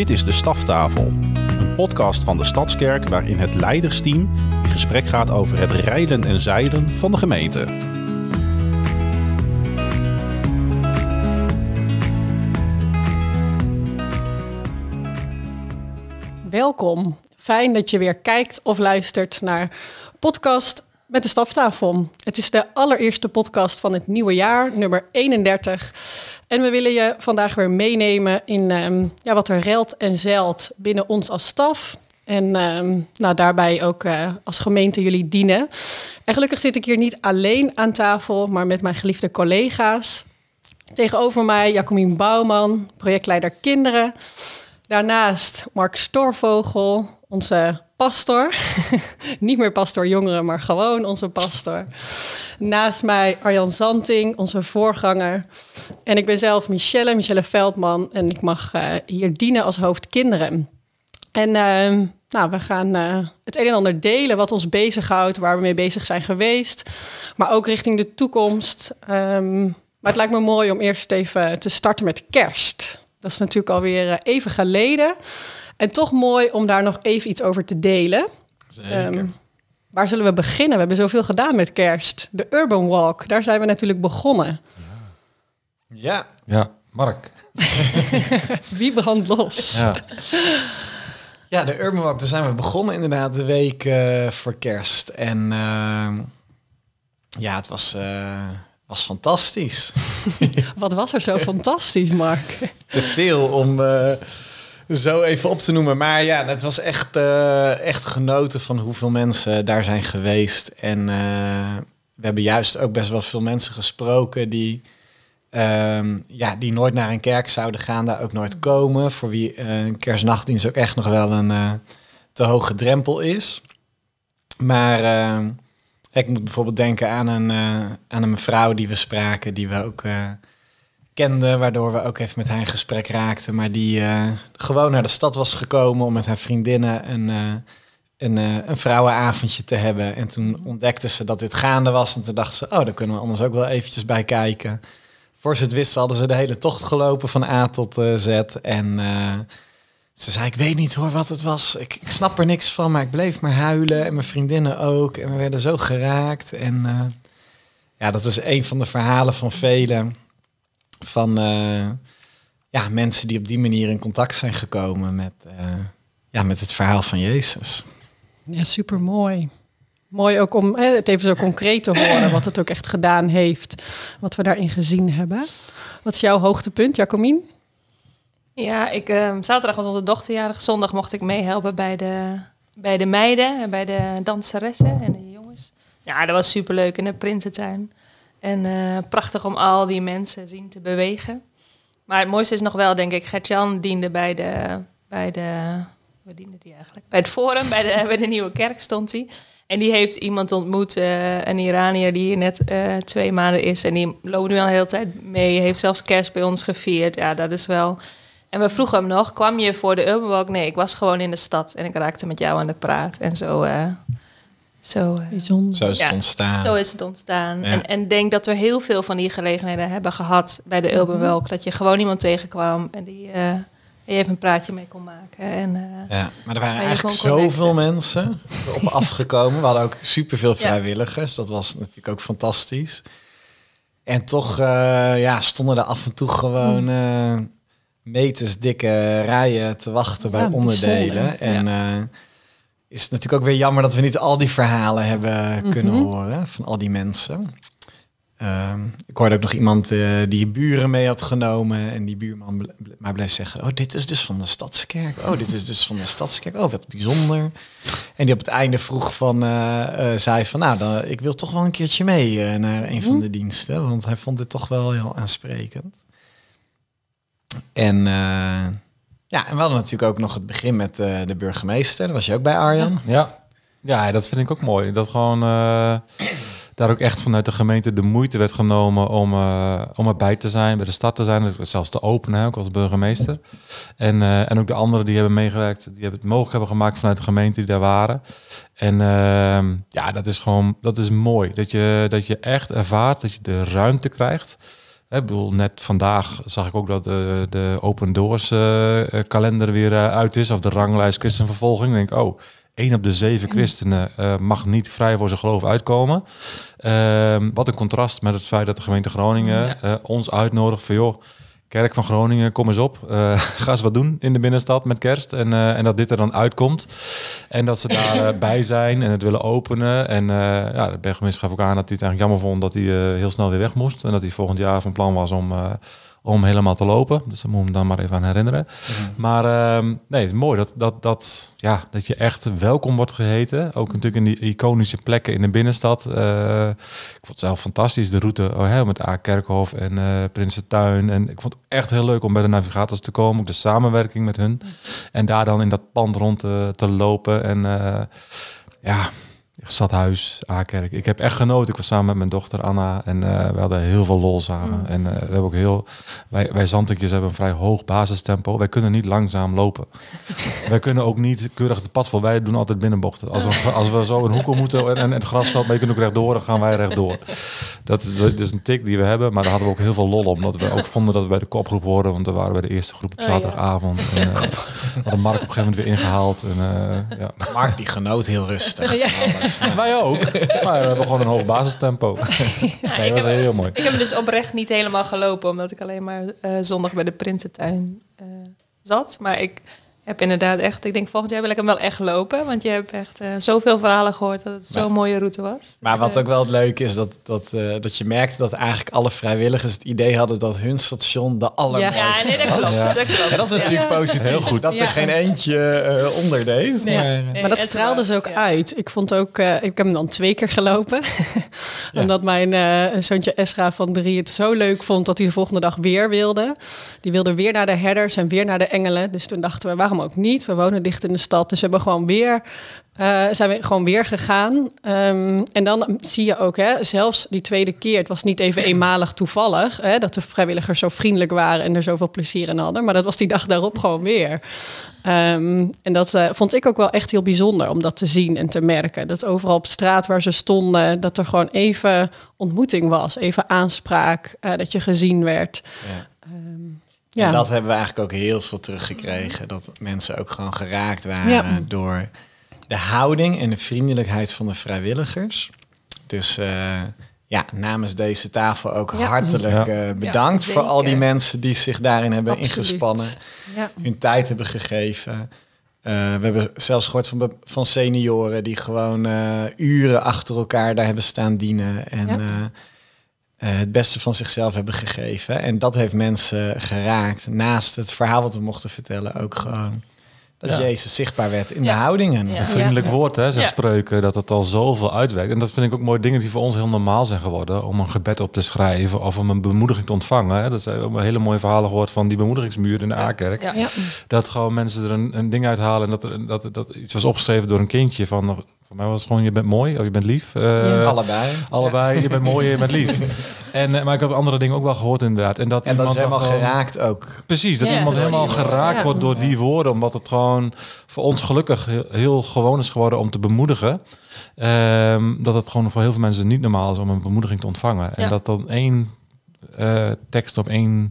Dit is de Staftafel, een podcast van de Stadskerk waarin het leidersteam in gesprek gaat over het rijden en zeilen van de gemeente. Welkom. Fijn dat je weer kijkt of luistert naar podcast met de staftafel. Het is de allereerste podcast van het nieuwe jaar, nummer 31. En we willen je vandaag weer meenemen in ehm, ja, wat er relt en zeilt binnen ons als staf. En ehm, nou, daarbij ook uh, als gemeente jullie dienen. En gelukkig zit ik hier niet alleen aan tafel, maar met mijn geliefde collega's. Tegenover mij Jacomien Bouwman, projectleider kinderen. Daarnaast Mark Storvogel, onze pastor. Niet meer pastor jongeren, maar gewoon onze pastor. Naast mij Arjan Zanting, onze voorganger. En ik ben zelf Michelle, Michelle Veldman. En ik mag uh, hier dienen als hoofd kinderen. En uh, nou, we gaan uh, het een en ander delen wat ons bezighoudt, waar we mee bezig zijn geweest. Maar ook richting de toekomst. Um, maar het lijkt me mooi om eerst even te starten met kerst. Dat is natuurlijk alweer even geleden. En toch mooi om daar nog even iets over te delen. Um, waar zullen we beginnen? We hebben zoveel gedaan met kerst. De Urban Walk, daar zijn we natuurlijk begonnen. Ja. Ja, Mark. Wie brandt los? Ja. Ja, de Urban Walk, daar zijn we begonnen inderdaad de week uh, voor kerst. En uh, ja, het was, uh, was fantastisch. Wat was er zo fantastisch, Mark? Te veel om uh, zo even op te noemen. Maar ja, het was echt, uh, echt genoten van hoeveel mensen daar zijn geweest. En uh, we hebben juist ook best wel veel mensen gesproken die, uh, ja, die nooit naar een kerk zouden gaan, daar ook nooit komen. Voor wie een kerstnachtdienst ook echt nog wel een te hoge drempel is. Maar uh, ik moet bijvoorbeeld denken aan een, aan een mevrouw die we spraken, die we ook kende, waardoor we ook even met haar in gesprek raakten. Maar die uh, gewoon naar de stad was gekomen om met haar vriendinnen een, een, een vrouwenavondje te hebben. En toen ontdekte ze dat dit gaande was. En toen dacht ze, oh, daar kunnen we anders ook wel eventjes bij kijken. Voor ze het wisten hadden ze de hele tocht gelopen van A tot Z. En ze zei, ik weet niet hoor wat het was. Ik, ik, snap er niks van, maar ik bleef maar huilen. En mijn vriendinnen ook. En we werden zo geraakt. En ja, dat is een van de verhalen van velen van uh, ja, mensen die op die manier in contact zijn gekomen met, uh, ja, met het verhaal van Jezus. Ja, super mooi. Mooi ook om hè, het even zo concreet te horen, wat het ook echt gedaan heeft, wat we daarin gezien hebben. Wat is jouw hoogtepunt, Jacomien? Ja, ik, uh, zaterdag was onze dochterjarig, zondag mocht ik meehelpen bij de, bij de meiden en bij de danseressen en de jongens. Ja, dat was superleuk in de Prinsentuin. En uh, prachtig om al die mensen zien te bewegen. Maar het mooiste is nog wel, denk ik, Gertjan diende bij de, bij de, wat diende die eigenlijk? Bij het Forum, bij de, bij de Nieuwe Kerk stond hij. En die heeft iemand ontmoet, uh, een Iranier die hier net uh, twee maanden is. En die loopt nu al de hele tijd mee, heeft zelfs kerst bij ons gevierd. Ja, dat is wel... En we vroegen hem nog, kwam je voor de Urban Walk? Nee, ik was gewoon in de stad en ik raakte met jou aan de praat. En zo... Uh, zo, uh, Bijzonder. Zo is het ja, ontstaan. Zo is het ontstaan. Ja. En, en denk dat we heel veel van die gelegenheden hebben gehad bij de Urban Walk. Dat je gewoon iemand tegenkwam en die uh, je even een praatje mee kon maken. En, uh, ja, maar er waren eigenlijk zoveel mensen op afgekomen. We hadden ook superveel vrijwilligers. Dat was natuurlijk ook fantastisch. En toch ja, stonden er af en toe gewoon meters dikke rijen te wachten bij onderdelen. En is het natuurlijk ook weer jammer dat we niet al die verhalen hebben mm-hmm. kunnen horen van al die mensen. Uh, ik hoorde ook nog iemand uh, die buren mee had genomen en die buurman ble maar bleef zeggen: Oh, dit is dus van de stadskerk. Oh, dit is dus van de stadskerk. Oh, wat bijzonder. En die op het einde vroeg van, uh, zei van: Nou, dan, ik wil toch wel een keertje mee naar een van de diensten, want hij vond dit toch wel heel aansprekend. En ja, en we hadden natuurlijk ook nog het begin met uh, de burgemeester. Daar was je ook bij Arjan. Ja, ja dat vind ik ook mooi. Dat gewoon uh, daar ook echt vanuit de gemeente de moeite werd genomen om, om erbij te zijn, bij de stad te zijn. Zelfs te openen, ook als burgemeester. En, en ook de anderen die hebben meegewerkt, die hebben het mogelijk hebben gemaakt vanuit de gemeente die daar waren. En ehm, ja, dat is gewoon, dat is mooi. Dat je, dat je echt ervaart, dat je de ruimte krijgt Ik bedoel, net vandaag zag ik ook dat de, de Open Doors eh, eh, kalender weer eh, uit is. Of de ranglijst christenvervolging. Dan denk ik, oh, één op de zeven christenen eh, mag niet vrij voor zijn geloof uitkomen. Ehm, wat een contrast met het feit dat de gemeente Groningen ons uitnodigt voor joh. Kerk van Groningen, kom eens op. Eh, ga eens wat doen in de binnenstad met kerst. En, eh, en dat dit er dan uitkomt. En dat ze daarbij bij zijn en het willen openen. En eh, ja, de burgemeester gaf ook aan dat hij het eigenlijk jammer vond dat hij eh, heel snel weer weg moest. En dat hij volgend jaar van plan was om, eh, om helemaal te lopen. Dus daar moet ik hem dan maar even aan herinneren. Maar ehm, nee, het is mooi dat, dat, dat, ja, dat je echt welkom wordt geheten. Ook natuurlijk in die iconische plekken in de binnenstad. Eh, ik vond het zelf fantastisch, de route oh, met A-Kerkhof en eh Prinsentuin. En ik vond het echt heel leuk om bij de navigators te komen. Ook de samenwerking met hun. En daar dan in dat pand rond te, te lopen. En eh, ja, Stadhuis, A-kerk. Ik heb echt genoten. Ik was samen met mijn dochter Anna en eh, we hadden heel veel lol samen. En eh, we hebben ook heel, wij, wij zandtukjes hebben een vrij hoog basistempo. Wij kunnen niet langzaam lopen. wij kunnen ook niet keurig het pad vol. Wij doen altijd binnenbochten. Als we, als we zo een hoek om moeten en, en het grasveld, maar je kunt ook rechtdoor, dan gaan wij rechtdoor. Dat is, dat is een tik die we hebben, maar daar hadden we ook heel veel lol op. Omdat we ook vonden dat we bij de kopgroep hoorden, want we waren bij de eerste groep op Oh, zaterdagavond. En, eh, hadden Mark op een gegeven moment weer ingehaald. En, ja. Mark die genoot heel rustig. Ja. Wij ook. Maar we hebben gewoon een hoog basistempo. Nee, dat was heel mooi. Ik heb dus oprecht niet helemaal gelopen, omdat ik alleen maar eh, zondag bij de Prinsentuin eh, zat. Maar ik heb inderdaad echt, ik denk volgend jaar wil ik hem wel echt lopen. Want je hebt echt eh, zoveel verhalen gehoord dat het zo'n Maar- mooie route was. Maar Dus, wat eh, ook wel het leuke is, dat, dat, eh, dat je merkte dat eigenlijk alle vrijwilligers het idee hadden dat hun station de allermooiste Ja, nee, dat klopt. Ja. Dat klopt. En dat is Ja. natuurlijk positief. Heel goed. Dat Ja. er geen eentje onder deed. Nee. Maar, Nee, Maar dat straalde ze ook ja. uit. Ik vond ook, eh, ik heb hem dan twee keer gelopen. Ja. Omdat mijn eh, zoontje Esra van drie het zo leuk vond dat hij de volgende dag weer wilde. Die wilde weer naar de herders en weer naar de engelen. Dus toen dachten we, waarom ook niet? We wonen dicht in de stad. Dus we hebben gewoon weer, eh, zijn we gewoon weer gegaan. Ehm, en dan zie je ook, hè, zelfs die tweede keer, het was niet even eenmalig toevallig, hè, dat de vrijwilligers zo vriendelijk waren en er zoveel plezier in hadden. Maar dat was die dag daarop gewoon weer. Ehm, en dat eh, vond ik ook wel echt heel bijzonder om dat te zien en te merken. Dat overal op straat waar ze stonden, dat er gewoon even ontmoeting was, even aanspraak, eh, dat je gezien werd. ja. Ehm, En ja, dat hebben we eigenlijk ook heel veel teruggekregen. Dat mensen ook gewoon geraakt waren Ja. door de houding en de vriendelijkheid van de vrijwilligers. Dus eh, ja, namens deze tafel ook Ja. hartelijk Ja. eh, bedankt voor al die mensen die zich daarin hebben Absoluut. ingespannen. ja. hun tijd hebben gegeven. Eh, we hebben zelfs gehoord van, van senioren die gewoon eh, uren achter elkaar daar hebben staan dienen. En Ja. Het beste van zichzelf hebben gegeven. En dat heeft mensen geraakt. Naast het verhaal wat we mochten vertellen, ook gewoon dat Ja. Jezus zichtbaar werd in Ja. de houdingen. Ja. Een vriendelijk Ja. woord, hè, Ja. spreuken, dat het al zoveel uitwerkt. En dat vind ik ook mooi dingen die voor ons heel normaal zijn geworden. Om een gebed op te schrijven of om een bemoediging te ontvangen. Hè. Dat zijn ook hele mooie verhalen gehoord van die bemoedigingsmuur in de A-kerk. Ja. Ja. Dat gewoon mensen er een, een ding uithalen en dat, er- dat, dat iets was opgeschreven door een kindje. Van, voor mij was het gewoon, je bent mooi of je bent lief. Eh, Ja. Allebei. Allebei, je bent mooi en je bent lief. En, eh, maar ik heb andere dingen ook wel gehoord inderdaad. En dat, En dat is helemaal gewoon- geraakt ook. Precies, dat Ja, iemand helemaal geraakt Ja. wordt door die woorden. Omdat het gewoon voor ons gelukkig heel, heel gewoon is geworden om te bemoedigen. Ehm, dat het gewoon voor heel veel mensen niet normaal is om een bemoediging te ontvangen. En Ja. dat dan één eh, tekst op één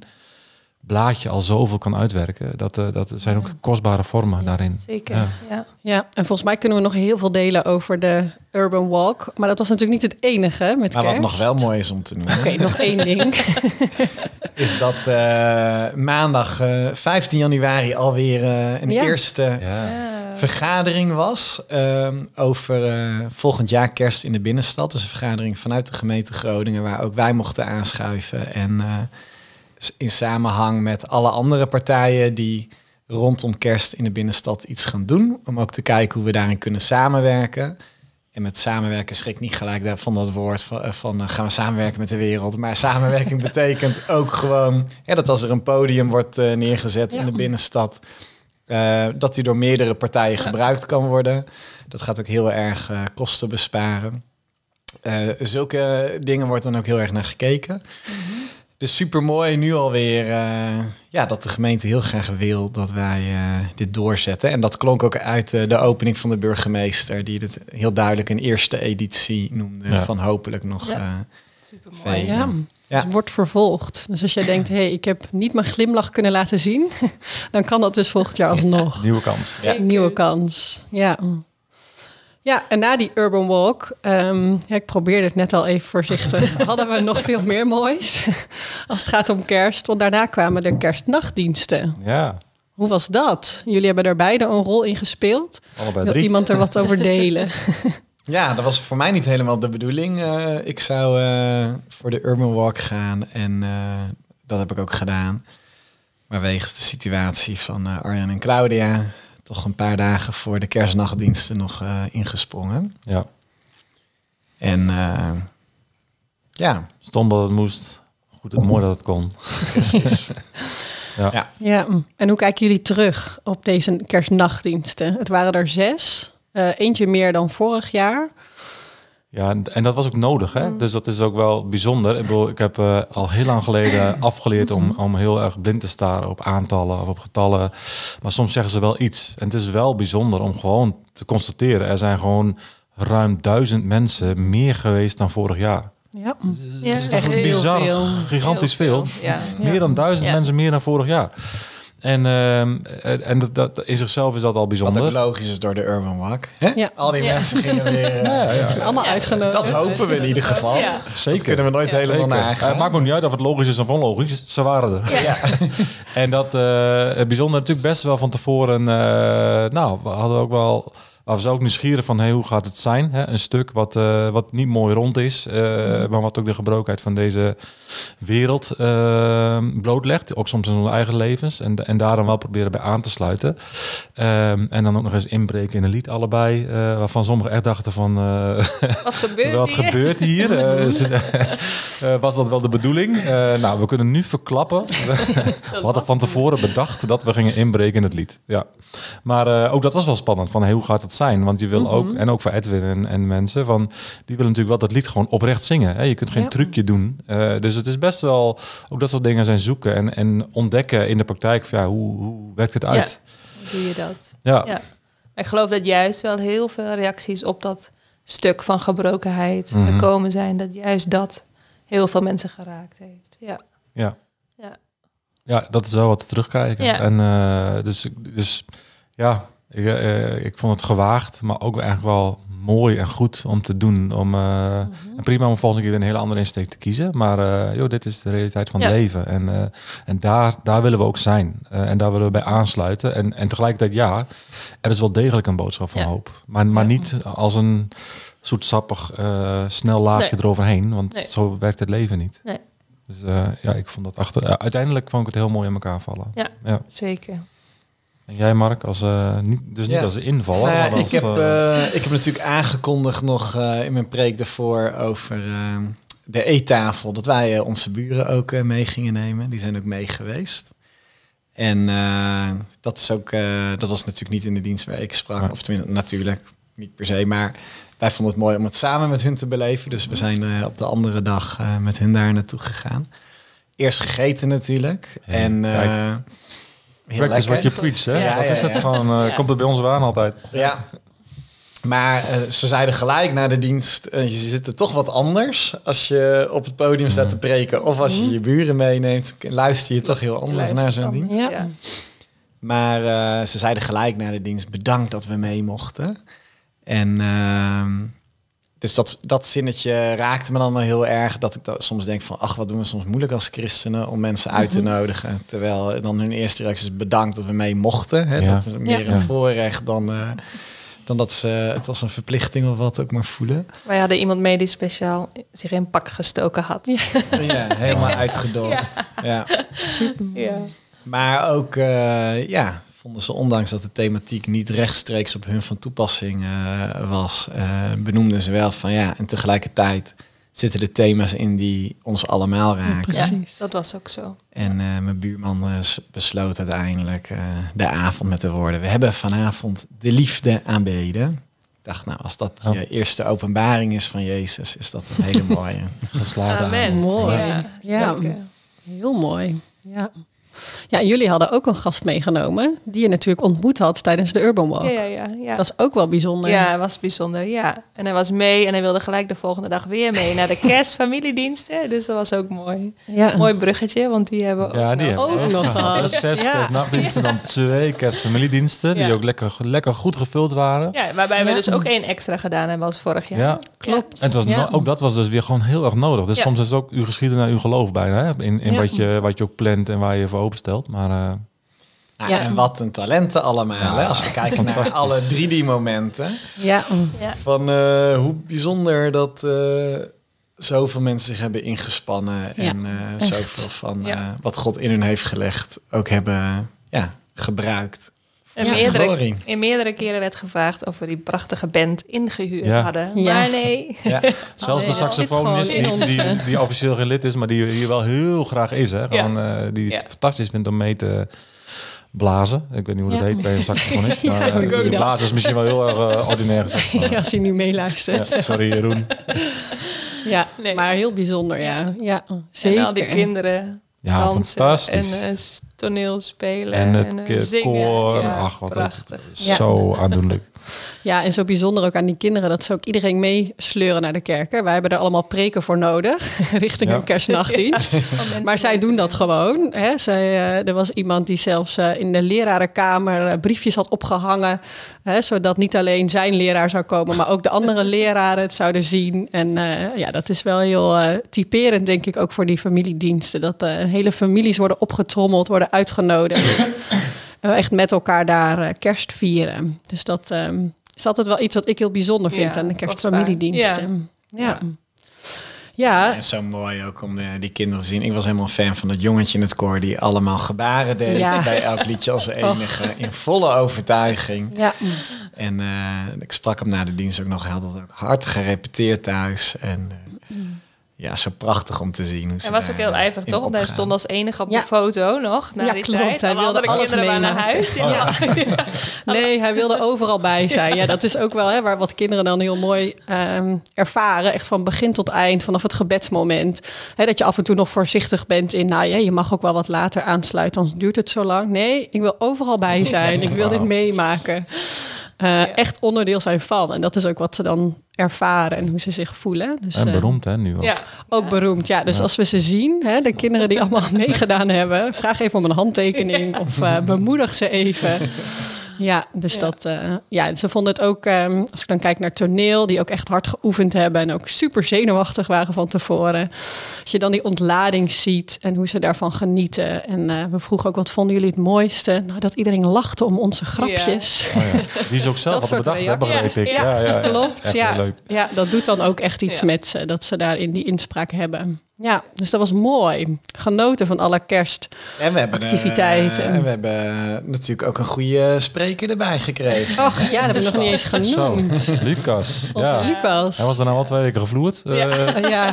blaadje al zoveel kan uitwerken. Dat, eh, dat zijn ook kostbare vormen daarin. Zeker, Ja. ja. ja, en volgens mij kunnen we nog heel veel delen over de Urban Walk. Maar dat was natuurlijk niet het enige met Maar wat kerst. nog wel mooi is om te noemen. Oké, nog één ding. is dat eh, maandag eh, 15 januari alweer eh, een Ja. eerste vergadering was ehm, over eh, volgend jaar kerst in de binnenstad. Dus een vergadering vanuit de gemeente Groningen waar ook wij mochten aanschuiven. En eh, in samenhang met alle andere partijen die rondom kerst in de binnenstad iets gaan doen. Om ook te kijken hoe we daarin kunnen samenwerken. En met samenwerken schrik niet gelijk van dat woord van, eh, van eh, gaan we samenwerken met de wereld. Maar samenwerking betekent ook gewoon ja, dat als er een podium wordt eh, neergezet in de binnenstad, dat die door meerdere partijen gebruikt kan worden. Dat gaat ook heel erg kosten besparen. Zulke dingen wordt dan ook heel erg naar gekeken. Dus super mooi nu alweer eh, ja, dat de gemeente heel graag wil dat wij eh, dit doorzetten. En dat klonk ook uit eh, de opening van de burgemeester, die het heel duidelijk een eerste editie noemde. Ja. Van hopelijk nog Ja. eh, Supermooi. Vee. Ja, Ja. het wordt vervolgd. Dus als jij denkt, hé, hey, ik heb niet mijn glimlach kunnen laten zien, dan kan dat dus volgend jaar alsnog. Nieuwe kans. Ja. Nieuwe kans. Ja. Ja, en na die Urban Walk, ehm, ja, ik probeerde het net al even voorzichtig, hadden we nog veel meer moois als het gaat om kerst. Want daarna kwamen de kerstnachtdiensten. Ja, Hoe was dat? Jullie hebben er beide een rol in gespeeld. allebei Wil drie. iemand er wat over delen? Ja, dat was voor mij niet helemaal de bedoeling. Eh, ik zou eh, voor de Urban Walk gaan en eh, dat heb ik ook gedaan. Maar wegens de situatie van eh, Arjan en Claudia, toch een paar dagen voor de kerstnachtdiensten nog eh, ingesprongen. Ja, En eh, ja, stom dat het moest. Goed, mooi dat het kon. precies. Ja. Ja. Ja, en hoe kijken jullie terug op deze kerstnachtdiensten? Het waren er zes, Eh, eentje meer dan vorig jaar. Ja, en- dat was ook nodig. Hè? Dus dat is ook wel bijzonder. Ik, bedoel, ik heb eh, al heel lang geleden afgeleerd om, om heel erg blind te staren op aantallen of op getallen. Maar soms zeggen ze wel iets. En het is wel bijzonder om gewoon te constateren. Er zijn gewoon ruim duizend mensen meer geweest dan vorig jaar. Ja, Ja, Het is toch echt een heel bizar, veel. gigantisch veel. Ja. Meer dan duizend Ja. mensen meer dan vorig jaar. En, ehm, en dat, dat, in zichzelf is dat al Wat bijzonder. ook logisch is door de Urban Walk. Hè? Ja. Al die Ja. mensen gingen weer... eh, allemaal uitgenodigd. Dat hopen we in ieder geval. Ja. Dat kunnen we nooit helemaal Zeker. nagaan. Eh, Het maakt me ook niet uit of het logisch is of onlogisch. Ze waren er. Ja. En dat eh het bijzonder natuurlijk best wel van tevoren. eh, nou, we hadden ook wel. We waren ook nieuwsgierig van hey, hoe gaat het zijn? Hè? Een stuk wat, eh, wat niet mooi rond is, eh, maar wat ook de gebrokenheid van deze wereld eh, blootlegt. Ook soms in onze eigen levens. En, en daar dan wel proberen bij aan te sluiten. Ehm, en dan ook nog eens inbreken in een lied allebei. waarvan sommigen echt dachten van... Wat gebeurt wat hier? gebeurt hier? Zit- was dat wel de bedoeling? Nou, we kunnen nu verklappen. we hadden van tevoren bedacht dat we gingen inbreken in het lied. Ja. Maar ook dat was wel spannend. Van hey, hoe gaat het zijn? Want je wil ook, en ook voor Edwin en, en mensen, van die willen natuurlijk wel dat lied gewoon oprecht zingen. Hè? Je kunt geen Ja. trucje doen. Eh, dus het is best wel, ook dat soort dingen zijn zoeken en, en ontdekken in de praktijk. Van, ja, hoe, hoe werkt het uit? Hoe doe je dat? Ja. Ja. Ik geloof dat juist wel heel veel reacties op dat stuk van gebrokenheid Mhm. gekomen zijn. Dat juist dat heel veel mensen geraakt heeft. Ja. Ja. Ja. Ja, dat is wel wat te terugkijken. Ja. En eh, dus, dus ja, ik, eh, ik vond het gewaagd, maar ook eigenlijk wel mooi en goed om te doen. Om, eh, en prima om volgende keer weer een hele andere insteek te kiezen. Maar eh, joh, dit is de realiteit van het leven. En, en daar, daar willen we ook zijn. En daar willen we bij aansluiten. En, en tegelijkertijd, ja, er is wel degelijk een boodschap van Ja. hoop. Maar, maar niet als een zoetsappig, snel laagje Nee. eroverheen. Want Nee. zo werkt het leven niet. Nee. Dus ja, ik vond dat achter. uiteindelijk vond ik het heel mooi in elkaar vallen. Ja. ja. Zeker. En jij, Mark, als, eh, niet, dus niet Ja. als invaller, Nou ja, maar als, ik, heb, eh, eh, ik heb natuurlijk aangekondigd nog in mijn preek daarvoor over de eettafel. Dat wij onze buren ook mee gingen nemen. Die zijn ook mee geweest. En dat, is ook, dat was natuurlijk niet in de dienst waar ik sprak. Of tenminste, natuurlijk niet per se. Maar wij vonden het mooi om het samen met hun te beleven. Dus we zijn op de andere dag met hun daar naartoe gegaan. Eerst gegeten natuurlijk. Ja, en practice what you preach, hè? Ja, Wat ja, is ja. het gewoon? eh, Ja. Komt het bij ons aan altijd? Ja. Maar eh, ze zeiden gelijk na de dienst, eh, je zit er toch wat anders als je op het podium staat te preken. Of als je je buren meeneemt, luister je toch heel anders naar zo'n dienst. Ja. Ja. Maar eh, ze zeiden gelijk na de dienst, bedankt dat we mee mochten. En ehm, dus dat, dat zinnetje raakte me dan wel heel erg. Dat ik dat soms denk van, ach, wat doen we soms moeilijk als christenen om mensen uit te nodigen. Terwijl dan hun eerste reactie is bedankt dat we mee mochten. Hè? Ja. Dat is meer Ja. een voorrecht dan, eh, dan dat ze het als een verplichting of wat ook maar voelen. Wij hadden iemand mee die speciaal zich in pak gestoken had. Ja, helemaal uitgedoofd. Ja. Super. Ja. Maar ook, eh, ja, vonden ze, ondanks dat de thematiek niet rechtstreeks op hun van toepassing eh, was, eh, benoemden ze wel van ja, en tegelijkertijd zitten er thema's in die ons allemaal raken. Ja, Precies. dat was ook zo. En eh, mijn buurman eh, besloot uiteindelijk eh, de avond met de woorden: We hebben vanavond de liefde aanbeden. Ik dacht, nou, als dat Oh. je eerste openbaring is van Jezus, is dat een hele mooie. Geslaagde Amen. avond. Mooi. Ja, Ja. Heel mooi. Ja. Ja, en jullie hadden ook een gast meegenomen die je natuurlijk ontmoet had tijdens de Urban Walk. Ja, ja, ja. ja. Dat is ook wel bijzonder. Ja, het was bijzonder, ja. En hij was mee en hij wilde gelijk de volgende dag weer mee naar de kerstfamiliediensten. Dus dat was ook mooi. Ja. Mooi bruggetje, want die hebben ook Ja, die nog- hebben we Ook nog gehad. Zes Ja. kerstnachtdiensten, dan twee kerstfamiliediensten. Die Ja. ook lekker, lekker goed gevuld waren. Ja, waarbij we Ja. dus ook één extra gedaan hebben als vorig jaar. Ja. Klopt. En het was no- ook dat was dus weer gewoon heel erg nodig. Dus Ja. soms is het ook uw geschieden naar uw geloof bijna. Hè? In, in Ja. wat, je, wat je ook plant en waar je voor openstelt. Maar eh, Ja. En wat een talenten allemaal. Ja, hè? Als we kijken naar alle 3D-momenten. Ja. Van eh, hoe bijzonder dat eh, zoveel mensen zich hebben ingespannen. Ja, en eh, zoveel van Ja. eh, wat God in hun heeft gelegd ook hebben ja, gebruikt. En Ja. meerdere, in meerdere keren werd gevraagd of we die prachtige band ingehuurd Ja. hadden. Ja. Maar nee. Ja. zelfs de saxofonist die, die, officieel geen lid is, maar die hier wel heel graag is. Hè? Gewoon, eh, die het Ja. fantastisch vindt om mee te blazen. Ik weet niet hoe dat Ja. heet bij een saxofonist. Maar eh, blazen is misschien wel heel erg eh, ordinair gezegd. maar, Ja, als hij nu meeluistert. ja, sorry Jeroen. Ja, Nee. maar heel bijzonder, ja. Ja, zeker. En al die kinderen Ja, dansen fantastisch. en toneel spelen En en, het eh, ke- zingen. koor. Ja, Ach, wat dat prachtig. Ja. zo aandoenlijk. Ja, en zo bijzonder ook aan die kinderen dat ze ook iedereen meesleuren naar de kerk. hè. Wij hebben er allemaal preken voor nodig, richting Ja. een kerstnachtdienst. Maar zij doen dat gewoon. Hè. Zij, eh, er was iemand die zelfs eh, in de lerarenkamer eh, briefjes had opgehangen. Hè, zodat niet alleen zijn leraar zou komen, maar ook de andere leraren het zouden zien. En eh, ja, dat is wel heel eh, typerend, denk ik, ook voor die familiediensten. Dat eh, hele families worden opgetrommeld, worden uitgenodigd. Eh, echt met elkaar daar eh, kerst vieren. Dus dat ehm, is altijd wel iets wat ik heel bijzonder vind Ja, aan de kostbaar. kerstfamiliediensten. Ja. ja. ja. En zo mooi ook om eh, die kinderen te zien. Ik was helemaal fan van dat jongetje in het koor die allemaal gebaren deed Ja. bij elk liedje als enige. In volle overtuiging. ja. En eh, ik sprak hem na de dienst ook nog. Hij had het ook hard gerepeteerd thuis. En ja, zo prachtig om te zien. Hoe ze Hij was ook daar, heel eh, ijverig, toch? Want hij stond als enige op Ja. de foto nog, na Ja, die klopt. tijd. Hij Alle wilde andere alles kinderen waren naar huis. Ja. Nee, hij wilde overal bij zijn. Ja, dat is ook wel hè, waar wat kinderen dan heel mooi ehm, ervaren. Echt van begin tot eind, vanaf het gebedsmoment. Hè, dat je af en toe nog voorzichtig bent in... nou ja, je mag ook wel wat later aansluiten, anders duurt het zo lang. Nee, ik wil overal bij zijn. Ik wil dit meemaken. Eh, Echt onderdeel zijn van. En dat is ook wat ze dan ervaren en hoe ze zich voelen. Dus, En eh, beroemd hè, nu ook. Ja. ook beroemd, ja. Dus als we ze zien, hè, de kinderen die allemaal meegedaan hebben, vraag even om een handtekening of eh, bemoedig ze even. Ja, dus Ja. dat, eh, ja, ze vonden het ook, ehm, als ik dan kijk naar toneel, die ook echt hard geoefend hebben en ook super zenuwachtig waren van tevoren. Als je dan die ontlading ziet en hoe ze daarvan genieten. En eh, we vroegen ook, wat vonden jullie het mooiste? Nou, dat iedereen lachte om onze grapjes. Oh ja. Die is ook zelf Dat bedacht, hè, begreep ik. Ja, ja, ja. Klopt, Echt ja. Ja, dat doet dan ook echt iets Ja. met ze, dat ze daarin die inspraak hebben. Ja, dus dat was mooi. Genoten van alle kerst. En we hebben, eh, activiteiten. en we hebben natuurlijk ook een goede spreker erbij gekregen. Och, ja, dat hebben we nog niet eens Zo, genoemd. Lucas. Onze Ja. Lucas. Hij was daarna al twee weken gevloerd. Ja. Eh, ja,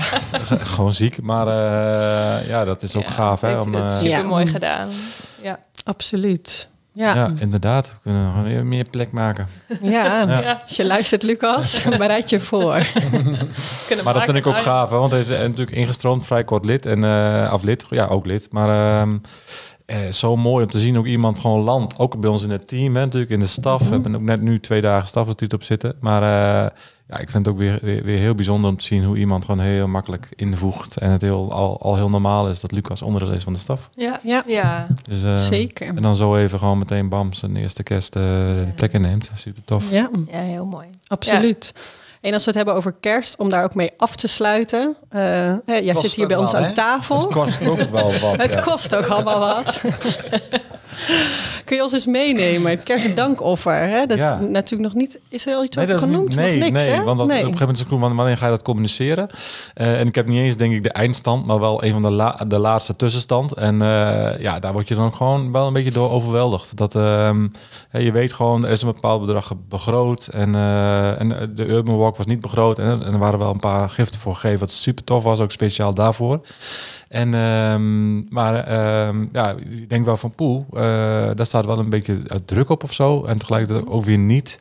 gewoon ziek. Maar eh, ja, dat is ook Ja, gaaf. Hè, om, eh, super mooi gedaan. Ja. absoluut. Ja, ja. ja. inderdaad. We kunnen gewoon meer plek maken. Ja. als je luistert, Lucas, bereid je voor. Kunnen Maar dat vind ik ook gaaf, hè, want hij is eh, natuurlijk ingestroomd, vrij kort lid. En, eh af lid, ja, ook lid. Maar ehm, eh, zo mooi om te zien ook iemand gewoon land. Ook bij ons in het team, hè, natuurlijk in de staf. We hebben ook net nu twee dagen stafretreat op zitten. Maar eh, ja, ik vind het ook weer, weer, weer heel bijzonder om te zien hoe iemand gewoon heel makkelijk invoegt. En het heel, al, al heel normaal is dat Lucas onderdeel is van de staf. Ja. Ja, ja. Dus, eh, zeker. En dan zo even gewoon meteen bam zijn eerste kerst eh, de plek inneemt. Super tof. Ja, Ja, heel mooi. absoluut. En als we het hebben over kerst, om daar ook mee af te sluiten. eh, hè, jij Kost zit hier bij ons wel, aan tafel. Het kost ook wel wat. Het kost ook allemaal wat. Kun je ons eens meenemen? Het kerstdankoffer. Hè? Dat Ja. is natuurlijk nog niet. Is er al iets Nee, over genoemd? niet, nee, nog niks, nee, hè? want dat, nee. op een gegeven moment is het wanneer ga je dat communiceren? Eh, en ik heb niet eens, denk ik, de eindstand, maar wel een van de, la- de laatste tussenstand. En eh, ja, daar word je dan gewoon wel een beetje door overweldigd. Dat ehm, je weet gewoon, er is een bepaald bedrag begroot. En, eh, en de Urban Walk was niet begroot. En, en er waren wel een paar giften voor gegeven, wat super tof was, ook speciaal daarvoor. En, ehm, maar ehm, ja, ik denk wel van poeh, eh, daar staat wel een beetje eh, druk op of zo. En tegelijkertijd ook weer niet.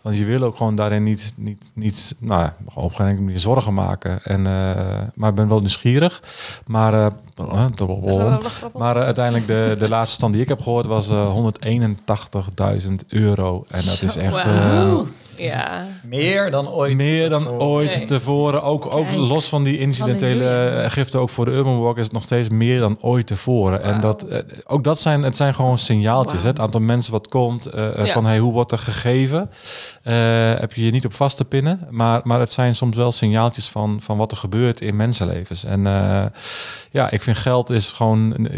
Want je wil ook gewoon daarin niet, niet, niet nou ja, op een gegeven moment zorgen maken. En, eh, maar ik ben wel nieuwsgierig. Maar, eh, maar uiteindelijk de, de laatste stand die ik heb gehoord was eh 181.000 euro. En dat is echt... Ja. Meer dan ooit. meer dan tevoren. ooit Nee. tevoren. Ook, ook Kijk. los van die incidentele Halleluja. giften, ook voor de Urban Walk is het nog steeds meer dan ooit tevoren. En dat, eh, ook dat zijn, het zijn gewoon signaaltjes. Hè? Het aantal mensen wat komt, eh, eh, Ja. van hey, hoe wordt er gegeven? Eh, heb je je niet op vast te pinnen. Maar, maar het zijn soms wel signaaltjes van, van wat er gebeurt in mensenlevens. En eh, ja, ik vind geld is gewoon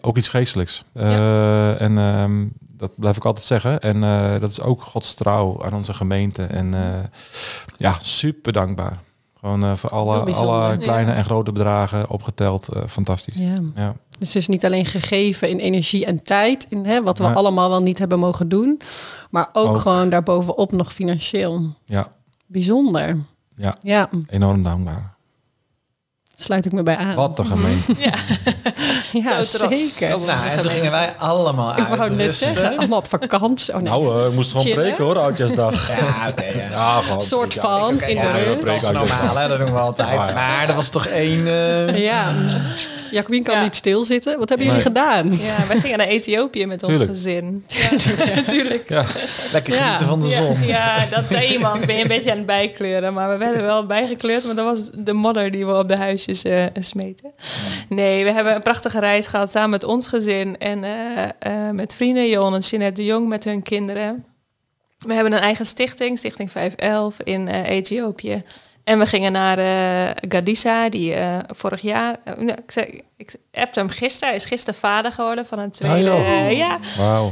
ook iets geestelijks. Eh, En ehm, dat blijf ik altijd zeggen. En eh, dat is ook Gods trouw aan onze gemeente. En eh, ja, super dankbaar. Gewoon eh, voor alle, alle kleine Ja. en grote bedragen opgeteld. fantastisch. Ja. Ja. Dus het is niet alleen gegeven in energie en tijd, in hè, wat we allemaal wel niet hebben mogen doen, maar ook, Ook. gewoon daarbovenop nog financieel. Ja, Bijzonder. Ja. ja, enorm dankbaar. sluit ik me bij aan. Wat een gemeente. ja. Ja, Zo trots zeker. op onze Nou, en toen gingen wij allemaal Ik wou net uitrusten. zeggen, allemaal op vakantie. Oh, nee. Nou, eh, ik moest gewoon Chillen. preken hoor, oudjesdag. Ja, oké. ja. Ja, gewoon. soort ja. van, in ja, de rust. is uit dus normaal, hè? dat doen we altijd. Ja. Maar er was toch één... eh, Ja, Jacobien kan Ja. niet stilzitten. Wat hebben jullie Nee. gedaan? Ja, wij gingen naar Ethiopië met ons Tuurlijk. gezin. Ja, natuurlijk. Ja, Lekker Ja. genieten van de Ja, zon. ja, dat zei iemand. Ben je een beetje aan het bijkleuren. Maar we werden wel bijgekleurd. Maar dat was de modder die we op de huisjes eh, smeten. Nee, we hebben een prachtige reis gehad samen met ons gezin. En eh, eh, met vrienden, Jon en Jeanette de Jong met hun kinderen. We hebben een eigen stichting, Stichting 511 in eh, Ethiopië. En we gingen naar Gadissa, die vorig jaar... nou, ik, zei, ik appte hem gisteren. Hij is gisteren vader geworden van een tweede... joh. eh, ja,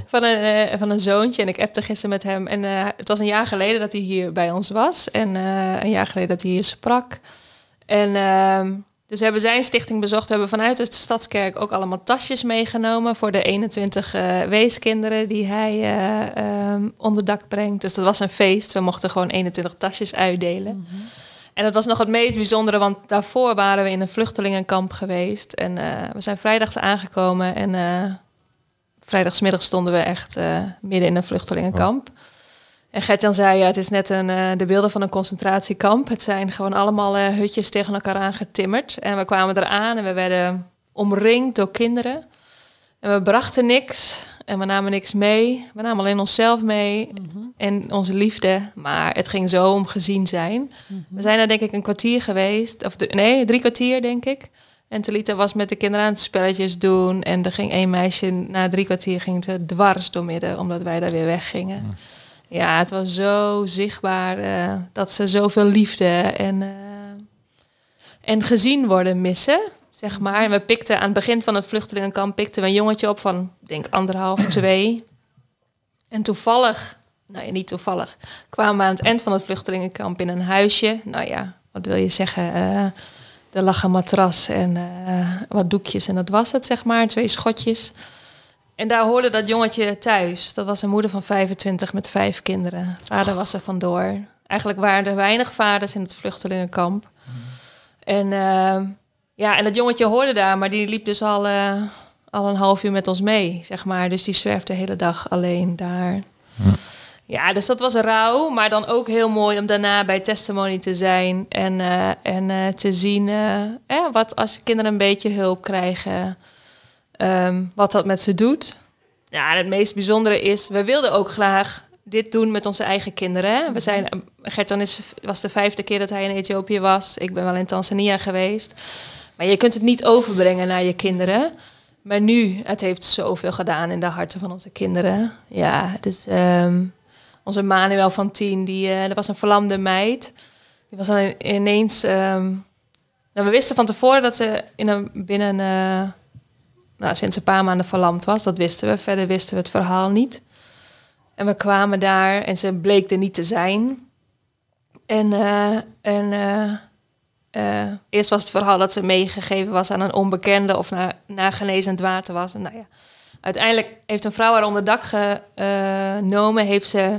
van een, van een zoontje. En ik appte gisteren met hem. En het was een jaar geleden dat hij hier bij ons was. En een jaar geleden dat hij hier sprak. En ehm, dus we hebben zijn stichting bezocht. We hebben vanuit de Stadskerk ook allemaal tasjes meegenomen... voor de 21 eh, weeskinderen die hij eh, ehm, onder dak brengt. Dus dat was een feest. We mochten gewoon 21 tasjes uitdelen. En dat was nog het meest bijzondere, want daarvoor waren we in een vluchtelingenkamp geweest. En eh, we zijn vrijdags aangekomen en vrijdagsmiddag stonden we echt midden in een vluchtelingenkamp. En Gertjan zei, ja, het is net een, eh, de beelden van een concentratiekamp. Het zijn gewoon allemaal eh, hutjes tegen elkaar aangetimmerd. En we kwamen eraan en we werden omringd door kinderen. En we brachten niks en we namen niks mee. We namen alleen onszelf mee en onze liefde. Maar het ging zo om gezien zijn. We zijn er denk ik een kwartier geweest. Of de- nee, drie kwartier denk ik. En Talita was met de kinderen aan het spelletjes doen. En er ging één meisje, na drie kwartier ging ze dwars door midden. Omdat wij daar weer weggingen. Ja, het was zo zichtbaar eh, dat ze zoveel liefde en, eh, en gezien worden missen. Zeg maar. En we pikten aan het begin van het vluchtelingenkamp pikten we een jongetje op van, denk anderhalf, twee. En toevallig, nou ja, niet toevallig, kwamen we aan het eind van het vluchtelingenkamp in een huisje. Nou ja, wat wil je zeggen? eh, er lag een matras en wat doekjes en dat was het, zeg maar. Twee schotjes. En daar hoorde dat jongetje thuis. Dat was een moeder van 25 met vijf kinderen. Vader was er vandoor. Eigenlijk waren er weinig vaders in het vluchtelingenkamp. En eh, ja, en dat jongetje hoorde daar, maar die liep dus al, eh, al een half uur met ons mee, zeg maar. Dus die zwerfde de hele dag alleen daar. Ja, dus dat was rauw, maar dan ook heel mooi om daarna bij testimony te zijn en, eh, en eh, te zien eh, wat als kinderen een beetje hulp krijgen, ehm, wat dat met ze doet. Ja, het meest bijzondere is, we wilden ook graag dit doen met onze eigen kinderen. Hè? We zijn, Gertan is, was de vijfde keer dat hij in Ethiopië was. Ik ben wel in Tanzania geweest. Maar je kunt het niet overbrengen naar je kinderen. Maar nu, het heeft zoveel gedaan in de harten van onze kinderen. Ja, dus ehm, onze Manuel van tien, die, eh dat was een verlamde meid. Die was dan ineens... ehm, nou, we wisten van tevoren dat ze in een, binnen... eh, nou, sinds een paar maanden verlamd was. Dat wisten we. Verder wisten we het verhaal niet. En we kwamen daar en ze bleek er niet te zijn. En, eh, en eh, eh, eerst was het verhaal dat ze meegegeven was aan een onbekende of naar, genezend water was. En nou ja, uiteindelijk heeft een vrouw haar onder dak genomen, heeft ze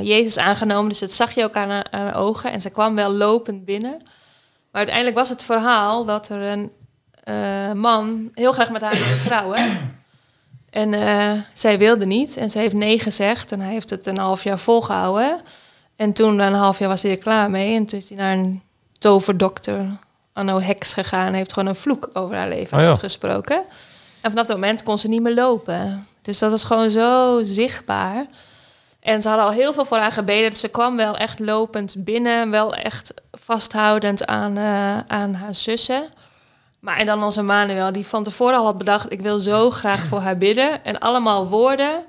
Jezus aangenomen. Dus dat zag je ook aan aan haar ogen. En ze kwam wel lopend binnen. Maar uiteindelijk was het verhaal dat er een eh, man heel graag met haar wilde trouwen. En eh, zij wilde niet en ze heeft nee gezegd en hij heeft het een half jaar volgehouden. En toen, na een half jaar, was hij er klaar mee. En toen is hij naar een toverdokter, Anno Hex, gegaan. En heeft gewoon een vloek over haar leven Oh ja. uitgesproken. En vanaf dat moment kon ze niet meer lopen. Dus dat was gewoon zo zichtbaar. En ze hadden al heel veel voor haar gebeden. Dus ze kwam wel echt lopend binnen. Wel echt vasthoudend aan, eh, aan haar zussen. Maar en dan onze Manuel, die van tevoren al had bedacht... ik wil zo graag voor haar bidden. En allemaal woorden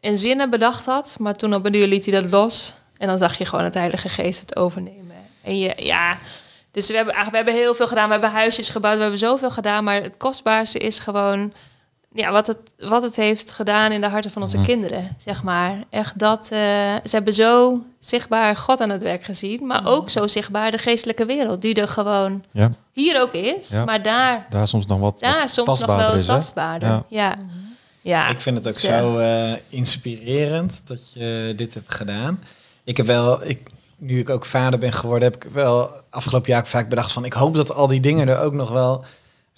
en zinnen bedacht had. Maar toen op een duur liet hij dat los. En dan zag je gewoon het Heilige Geest het overnemen. En je, ja... Dus we hebben, we hebben heel veel gedaan. We hebben huisjes gebouwd, we hebben zoveel gedaan. Maar het kostbaarste is gewoon ja, wat, het, wat het heeft gedaan in de harten van onze kinderen, zeg maar. Echt dat, eh, ze hebben zo zichtbaar God aan het werk gezien, maar ook zo zichtbaar de geestelijke wereld, die er gewoon Ja, hier ook is, Ja. maar daar, daar soms nog wat, daar wat soms nog tastbaarder wel is, hè? tastbaarder. Ja. Ja. Ja. Ik vind het ook Dus, ja. zo eh, inspirerend dat je dit hebt gedaan. Ik heb wel, ik, nu ik ook vader ben geworden, heb ik wel afgelopen jaar ook vaak bedacht van ik hoop dat al die dingen er ook nog wel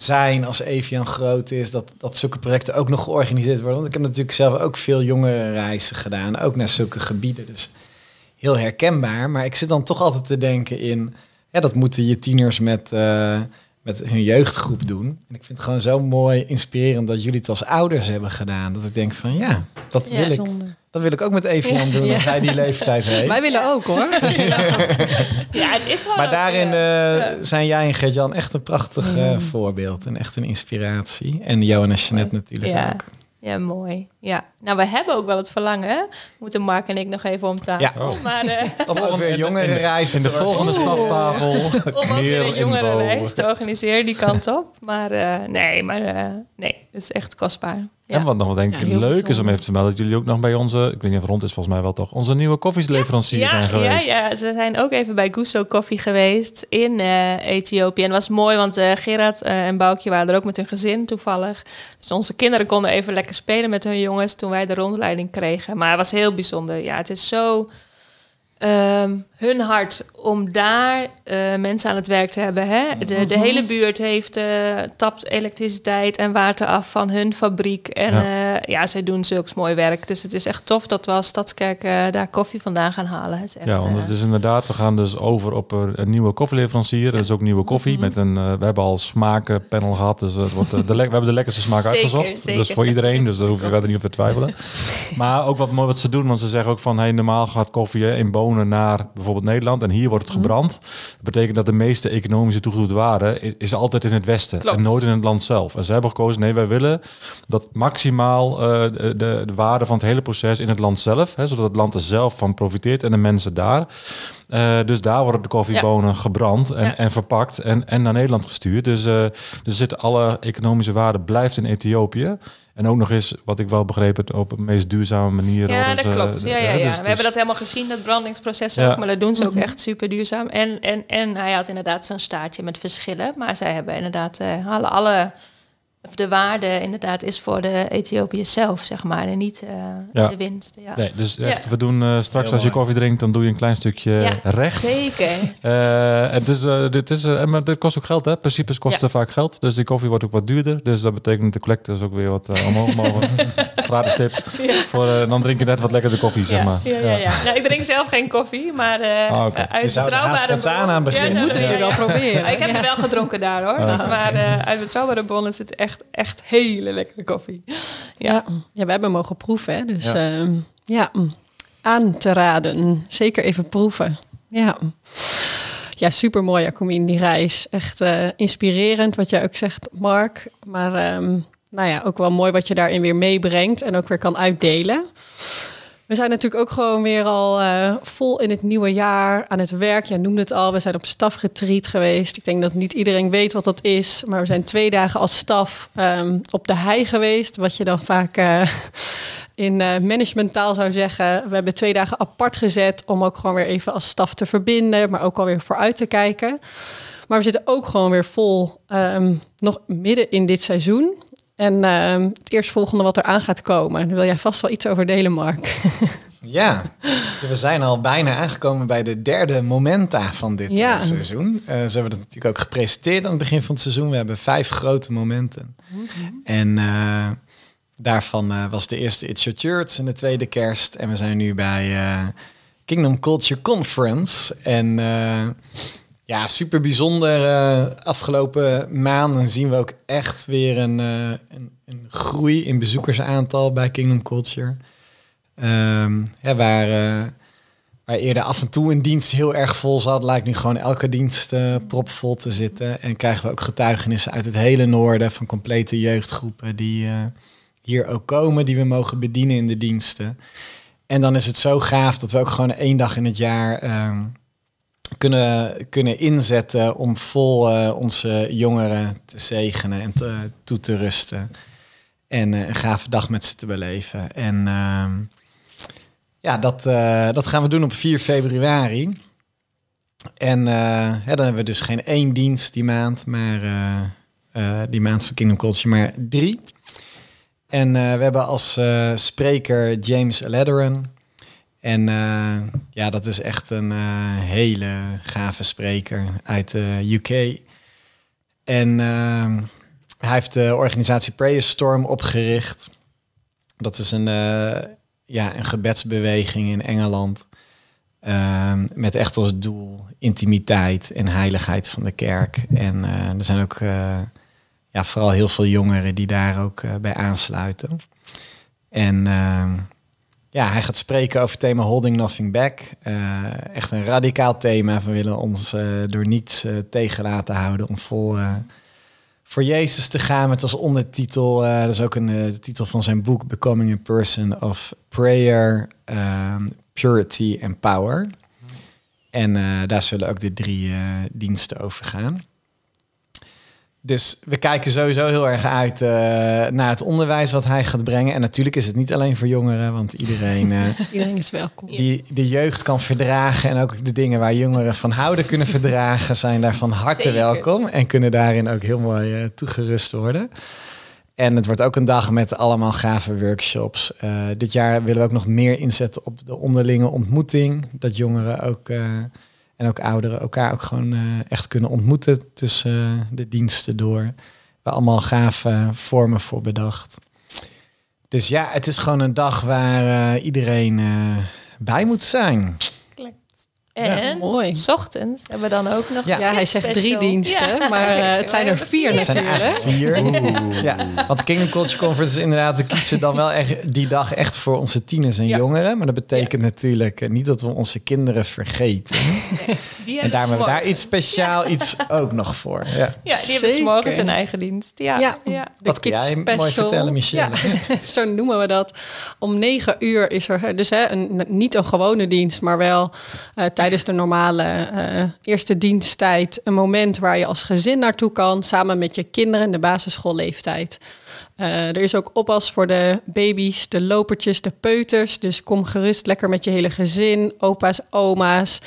zijn als Evian groot is, dat, dat zulke projecten ook nog georganiseerd worden. Want ik heb natuurlijk zelf ook veel jongere reizen gedaan, ook naar zulke gebieden. Dus heel herkenbaar. Maar ik zit dan toch altijd te denken in, ja, dat moeten je tieners met, eh, met hun jeugdgroep doen. En ik vind het gewoon zo mooi, inspirerend dat jullie het als ouders hebben gedaan. Dat ik denk van ja, dat, Ja. wil, ik, Zonde. Dat wil ik ook met Evian doen als hij die leeftijd heeft. Wij willen ook hoor. ja, het is wel Maar ook, daarin ja. eh, zijn jij en Gert-Jan echt een prachtig eh, voorbeeld en echt een inspiratie. En Johan en Jeanette natuurlijk Ja. ook. Ja, mooi. Ja. Nou, we hebben ook wel het verlangen. Moeten Mark en ik nog even om tafel. Ja. Maar eh, Om ook weer jongere reizen In de volgende staftafel. om ook weer een jongere info. reis te organiseren die kant op. Maar eh, nee, maar eh, nee, het is echt kostbaar. En wat nog denk ik leuk is om even te melden, dat jullie ook nog bij onze, ik weet niet of rond is volgens mij wel toch, onze nieuwe koffieleverancier ja, zijn geweest. Ja, ja, ze zijn ook even bij Gusto Coffee geweest in eh, Ethiopië. En het was mooi, want eh, Gerard eh, en Boukje waren er ook met hun gezin toevallig. Dus onze kinderen konden even lekker spelen met hun jongens toen wij de rondleiding kregen. Maar het was heel bijzonder. Ja, het is zo ehm, hun hart om daar eh, mensen aan het werk te hebben. Hè? De, de hele buurt heeft eh, tapt elektriciteit en water af van hun fabriek. En Ja. ja, ja zij doen zulks mooi werk. Dus het is echt tof dat we als Stadskerk eh, daar koffie vandaan gaan halen. Het is echt, Ja, want eh, het is inderdaad, we gaan dus over op een, nieuwe koffieleverancier. Dat is ook nieuwe koffie. Mhm. met een, eh, we hebben al smakenpanel gehad, dus het wordt, eh, de we hebben de lekkerste smaak Zeker, uitgezocht. zeker. Dus voor iedereen, dus daar hoef je verder niet op te twijfelen. maar ook wat mooi wat ze doen, want ze zeggen ook van, hey, normaal gaat koffie in bonen naar bijvoorbeeld Nederland en hier wordt Mhm. het gebrand. Dat betekent dat de meeste economische toegevoegde waarde is altijd in het westen Klopt. en nooit in het land zelf. En ze hebben gekozen, nee, wij willen dat maximaal eh, de, de, de waarde van het hele proces in het land zelf, hè, zodat het land er zelf van profiteert en de mensen daar. Eh, dus daar worden de koffiebonen gebrand en, Ja. en verpakt en, en naar Nederland gestuurd. Dus, eh dus zit alle economische waarde blijft in Ethiopië. En ook nog eens, wat ik wel begrepen, het op een meest duurzame manier. Ja, dat ze- klopt. Ja, ja, ja. dus- we dus- hebben dat helemaal gezien, dat brandingsproces Ja. ook. Maar dat doen ze ook echt super duurzaam. En, en, en hij had inderdaad zo'n staartje met verschillen. Maar zij hebben inderdaad, eh, halen alle... Of de waarde inderdaad is voor de Ethiopië zelf, zeg maar. En niet eh, Ja. de winst. Ja, Nee, dus echt, Ja. we doen eh, straks Heel als je koffie drinkt, dan doe je een klein stukje Ja, recht. Zeker. Eh, het is, eh, dit is, en maar dit kost ook geld, hè? Principes kosten vaak geld. Dus die koffie wordt ook wat duurder. Dus dat betekent de collectors ook weer wat uh, omhoog mogen. Gratis tip. Voor, dan drink je net wat lekkerder koffie, zeg ja, maar. Ja, ja, ja. Nou, ik drink zelf geen koffie, maar eh Ah, eh, uit Je zou haast betrouwbare spontaan bron- aan beginnen. Ja, Moeten jullie ja, wel proberen. Ik heb het wel gedronken daar hoor. Dus, maar eh, uit betrouwbare bronnen is het echt, echt hele lekkere koffie. Ja. Ja. we hebben mogen proeven. Hè? Dus Ja. ja, ja mm, aan te raden. Zeker even proeven. Ja, ja super mooi, Jacomien, die reis. Echt eh, inspirerend, wat jij ook zegt, Mark. Maar ehm, nou ja, ook wel mooi wat je daarin weer meebrengt en ook weer kan uitdelen. We zijn natuurlijk ook gewoon weer al eh, vol in het nieuwe jaar aan het werk. Jij noemde het al, we zijn op stafgetreat geweest. Ik denk dat niet iedereen weet wat dat is. Maar we zijn twee dagen als staf ehm, op de hei geweest. Wat je dan vaak eh, in eh, managementtaal zou zeggen. We hebben twee dagen apart gezet om ook gewoon weer even als staf te verbinden. Maar ook alweer vooruit te kijken. Maar we zitten ook gewoon weer vol ehm, nog midden in dit seizoen. En ehm, het eerstvolgende wat er aan gaat komen. Daar wil jij vast wel iets over delen, Mark. Ja, we zijn al bijna aangekomen bij de derde momenta van dit Ja. eh, seizoen. Eh, ze hebben dat natuurlijk ook gepresenteerd aan het begin van het seizoen. We hebben vijf grote momenten. En eh, daarvan was de eerste It's Your Church en de tweede kerst. En we zijn nu bij Kingdom Culture Conference. En ja, super bijzonder. eh, afgelopen maanden zien we ook echt weer een, eh, een, een groei in bezoekersaantal bij Kingdom Culture. Ehm, ja, waar, eh, waar eerder af en toe een dienst heel erg vol zat, lijkt nu gewoon elke dienst propvol te zitten. En krijgen we ook getuigenissen uit het hele noorden van complete jeugdgroepen die hier ook komen, die we mogen bedienen in de diensten. En dan is het zo gaaf dat we ook gewoon één dag in het jaar ehm, kunnen, kunnen inzetten om vol eh, onze jongeren te zegenen en toe te rusten. En eh, een gave dag met ze te beleven. En ehm, ja, dat, eh, dat gaan we doen op 4 februari. En dan hebben we dus geen één dienst die maand, maar die maand van Kingdom Culture, maar drie. En we hebben als spreker James Lederan. En eh, ja, dat is echt een eh, hele gave spreker uit de UK. En eh, hij heeft de organisatie Prayer Storm opgericht. Dat is een, eh, ja, een gebedsbeweging in Engeland. Ehm, met echt als doel intimiteit en heiligheid van de kerk. En eh, er zijn ook eh, ja, vooral heel veel jongeren die daar ook eh, bij aansluiten. En ehm, ja, hij gaat spreken over het thema Holding Nothing Back. Eh, echt een radicaal thema. We willen ons eh, door niets eh, tegen laten houden om vol voor Jezus te gaan. Met als ondertitel, dat is ook een titel van zijn boek, Becoming a Person of Prayer, ehm, Purity and Power. En eh, daar zullen ook de drie diensten over gaan. Dus we kijken sowieso heel erg uit eh, naar het onderwijs wat hij gaat brengen. En natuurlijk is het niet alleen voor jongeren, want iedereen eh, Iedereen is welkom. die de jeugd kan verdragen en ook de dingen waar jongeren van houden kunnen verdragen, zijn daar van harte Zeker. welkom en kunnen daarin ook heel mooi eh, toegerust worden. En het wordt ook een dag met allemaal gave workshops. Dit jaar willen we ook nog meer inzetten op de onderlinge ontmoeting. Dat jongeren ook en ook ouderen elkaar ook gewoon eh, echt kunnen ontmoeten tussen eh, de diensten door. We allemaal gave vormen voor bedacht. Dus ja, het is gewoon een dag waar eh, iedereen eh, bij moet zijn. En mooi. s ochtends hebben we dan ook nog... Ja. Hij zegt drie diensten, Ja. maar eh, het zijn er vier Het zijn er natuurlijk. vier. Ja, want de Kingdom Culture Conference is inderdaad, we kiezen dan wel echt die dag echt voor onze tieners en Ja. jongeren. Maar dat betekent natuurlijk eh, niet dat we onze kinderen vergeten. Die en daar hebben we daar iets speciaal iets ook nog voor. Ja. Ja, die hebben Zeker. s'morgens een eigen dienst. Ja, Ja. ja. De Wat kun Kids jij mooi Special. vertellen, Michelle? Ja, zo noemen we dat. Om negen uur is er dus hè, een, niet een gewone dienst, maar wel eh, tijdens de normale eh, eerste diensttijd een moment waar je als gezin naartoe kan, samen met je kinderen in de basisschoolleeftijd. Eh, er is ook oppas voor de baby's, de lopertjes, de peuters. Dus kom gerust lekker met je hele gezin, opa's, oma's.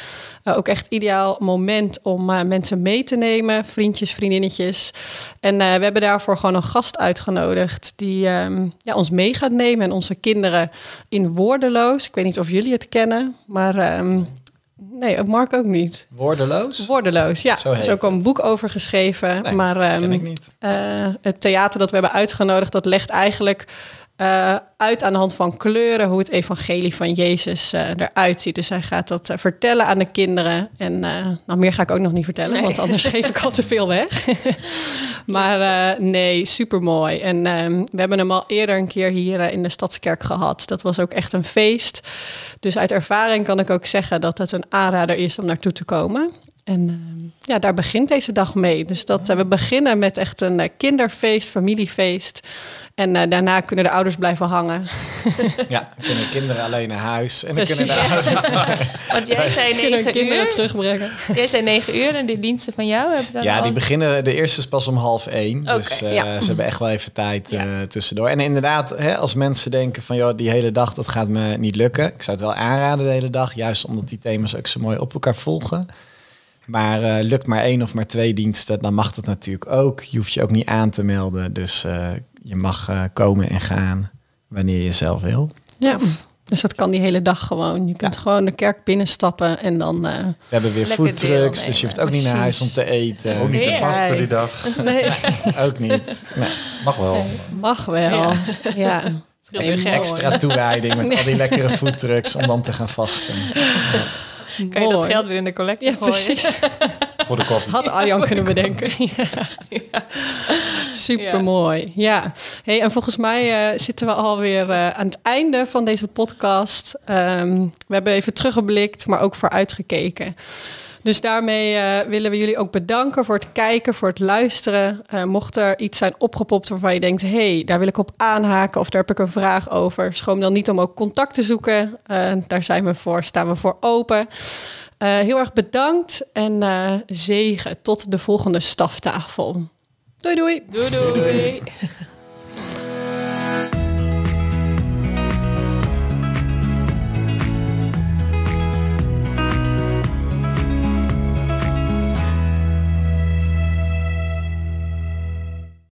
Eh, ook echt ideaal moment om mensen mee te nemen, vriendjes, vriendinnetjes. En we hebben daarvoor gewoon een gast uitgenodigd die ehm, ja, ons mee gaat nemen en onze kinderen in Woordeloos. Ik weet niet of jullie het kennen, maar ehm, nee, Mark ook niet. Woordeloos? Woordeloos, ja. Zo is ook een boek over geschreven. Nee, maar ehm, ken ik niet. eh, het theater dat we hebben uitgenodigd, dat legt eigenlijk eh, uit aan de hand van kleuren hoe het evangelie van Jezus eh, eruit ziet. Dus hij gaat dat eh, vertellen aan de kinderen. En nou, meer ga ik ook nog niet vertellen, Nee. want anders geef ik al te veel weg. maar nee, super mooi. En ehm, we hebben hem al eerder een keer hier in de Stadskerk gehad. Dat was ook echt een feest. Dus uit ervaring kan ik ook zeggen dat het een aanrader is om naartoe te komen. En ehm, ja, daar begint deze dag mee. Dus dat, eh, we beginnen met echt een eh, kinderfeest, familiefeest. En eh, daarna kunnen de ouders blijven hangen. Ja, dan kunnen kinderen alleen naar huis. En dan Precies. kunnen de ouders... Want jij zei negen kinderen uur. terugbrengen. Jij zei negen uur en die diensten van jou hebben dan Ja, al- die beginnen, de eerste is pas om half één. Dus eh, ja. ze hebben echt wel even tijd Ja. eh, tussendoor. En inderdaad, hè, als mensen denken van... joh, die hele dag, dat gaat me niet lukken. Ik zou het wel aanraden de hele dag. Juist omdat die thema's ook zo mooi op elkaar volgen. Maar eh, lukt maar één of maar twee diensten, dan mag dat natuurlijk ook. Je hoeft je ook niet aan te melden. Dus eh, je mag eh, komen en gaan wanneer je zelf wil. Ja. Dus dat kan die hele dag gewoon. Je kunt gewoon de kerk binnenstappen en dan... eh, We hebben weer foodtrucks, dus je hoeft ook niet naar huis om te eten. Ook niet te vasten die dag. nee, Ook niet. Nee. Mag wel. mag wel. Ja. mooi. Extra toewijding met al die lekkere foodtrucks om dan te gaan vasten. Kan je dat geld weer in de collectie Ja, gooien? precies. Voor de koffie. Had Arjan kunnen bedenken. Ja. Super mooi. Ja. Hey, en volgens mij eh, zitten we alweer eh aan het einde van deze podcast. Ehm, we hebben even teruggeblikt, maar ook vooruitgekeken. Dus daarmee eh, willen we jullie ook bedanken voor het kijken, voor het luisteren. Eh, mocht er iets zijn opgepopt waarvan je denkt... hey, daar wil ik op aanhaken of daar heb ik een vraag over... schroom dan niet om ook contact te zoeken. Eh, daar zijn we voor, staan we voor open. Eh, heel erg bedankt en eh, zegen tot de volgende staftafel. Doei doei! Doei doei.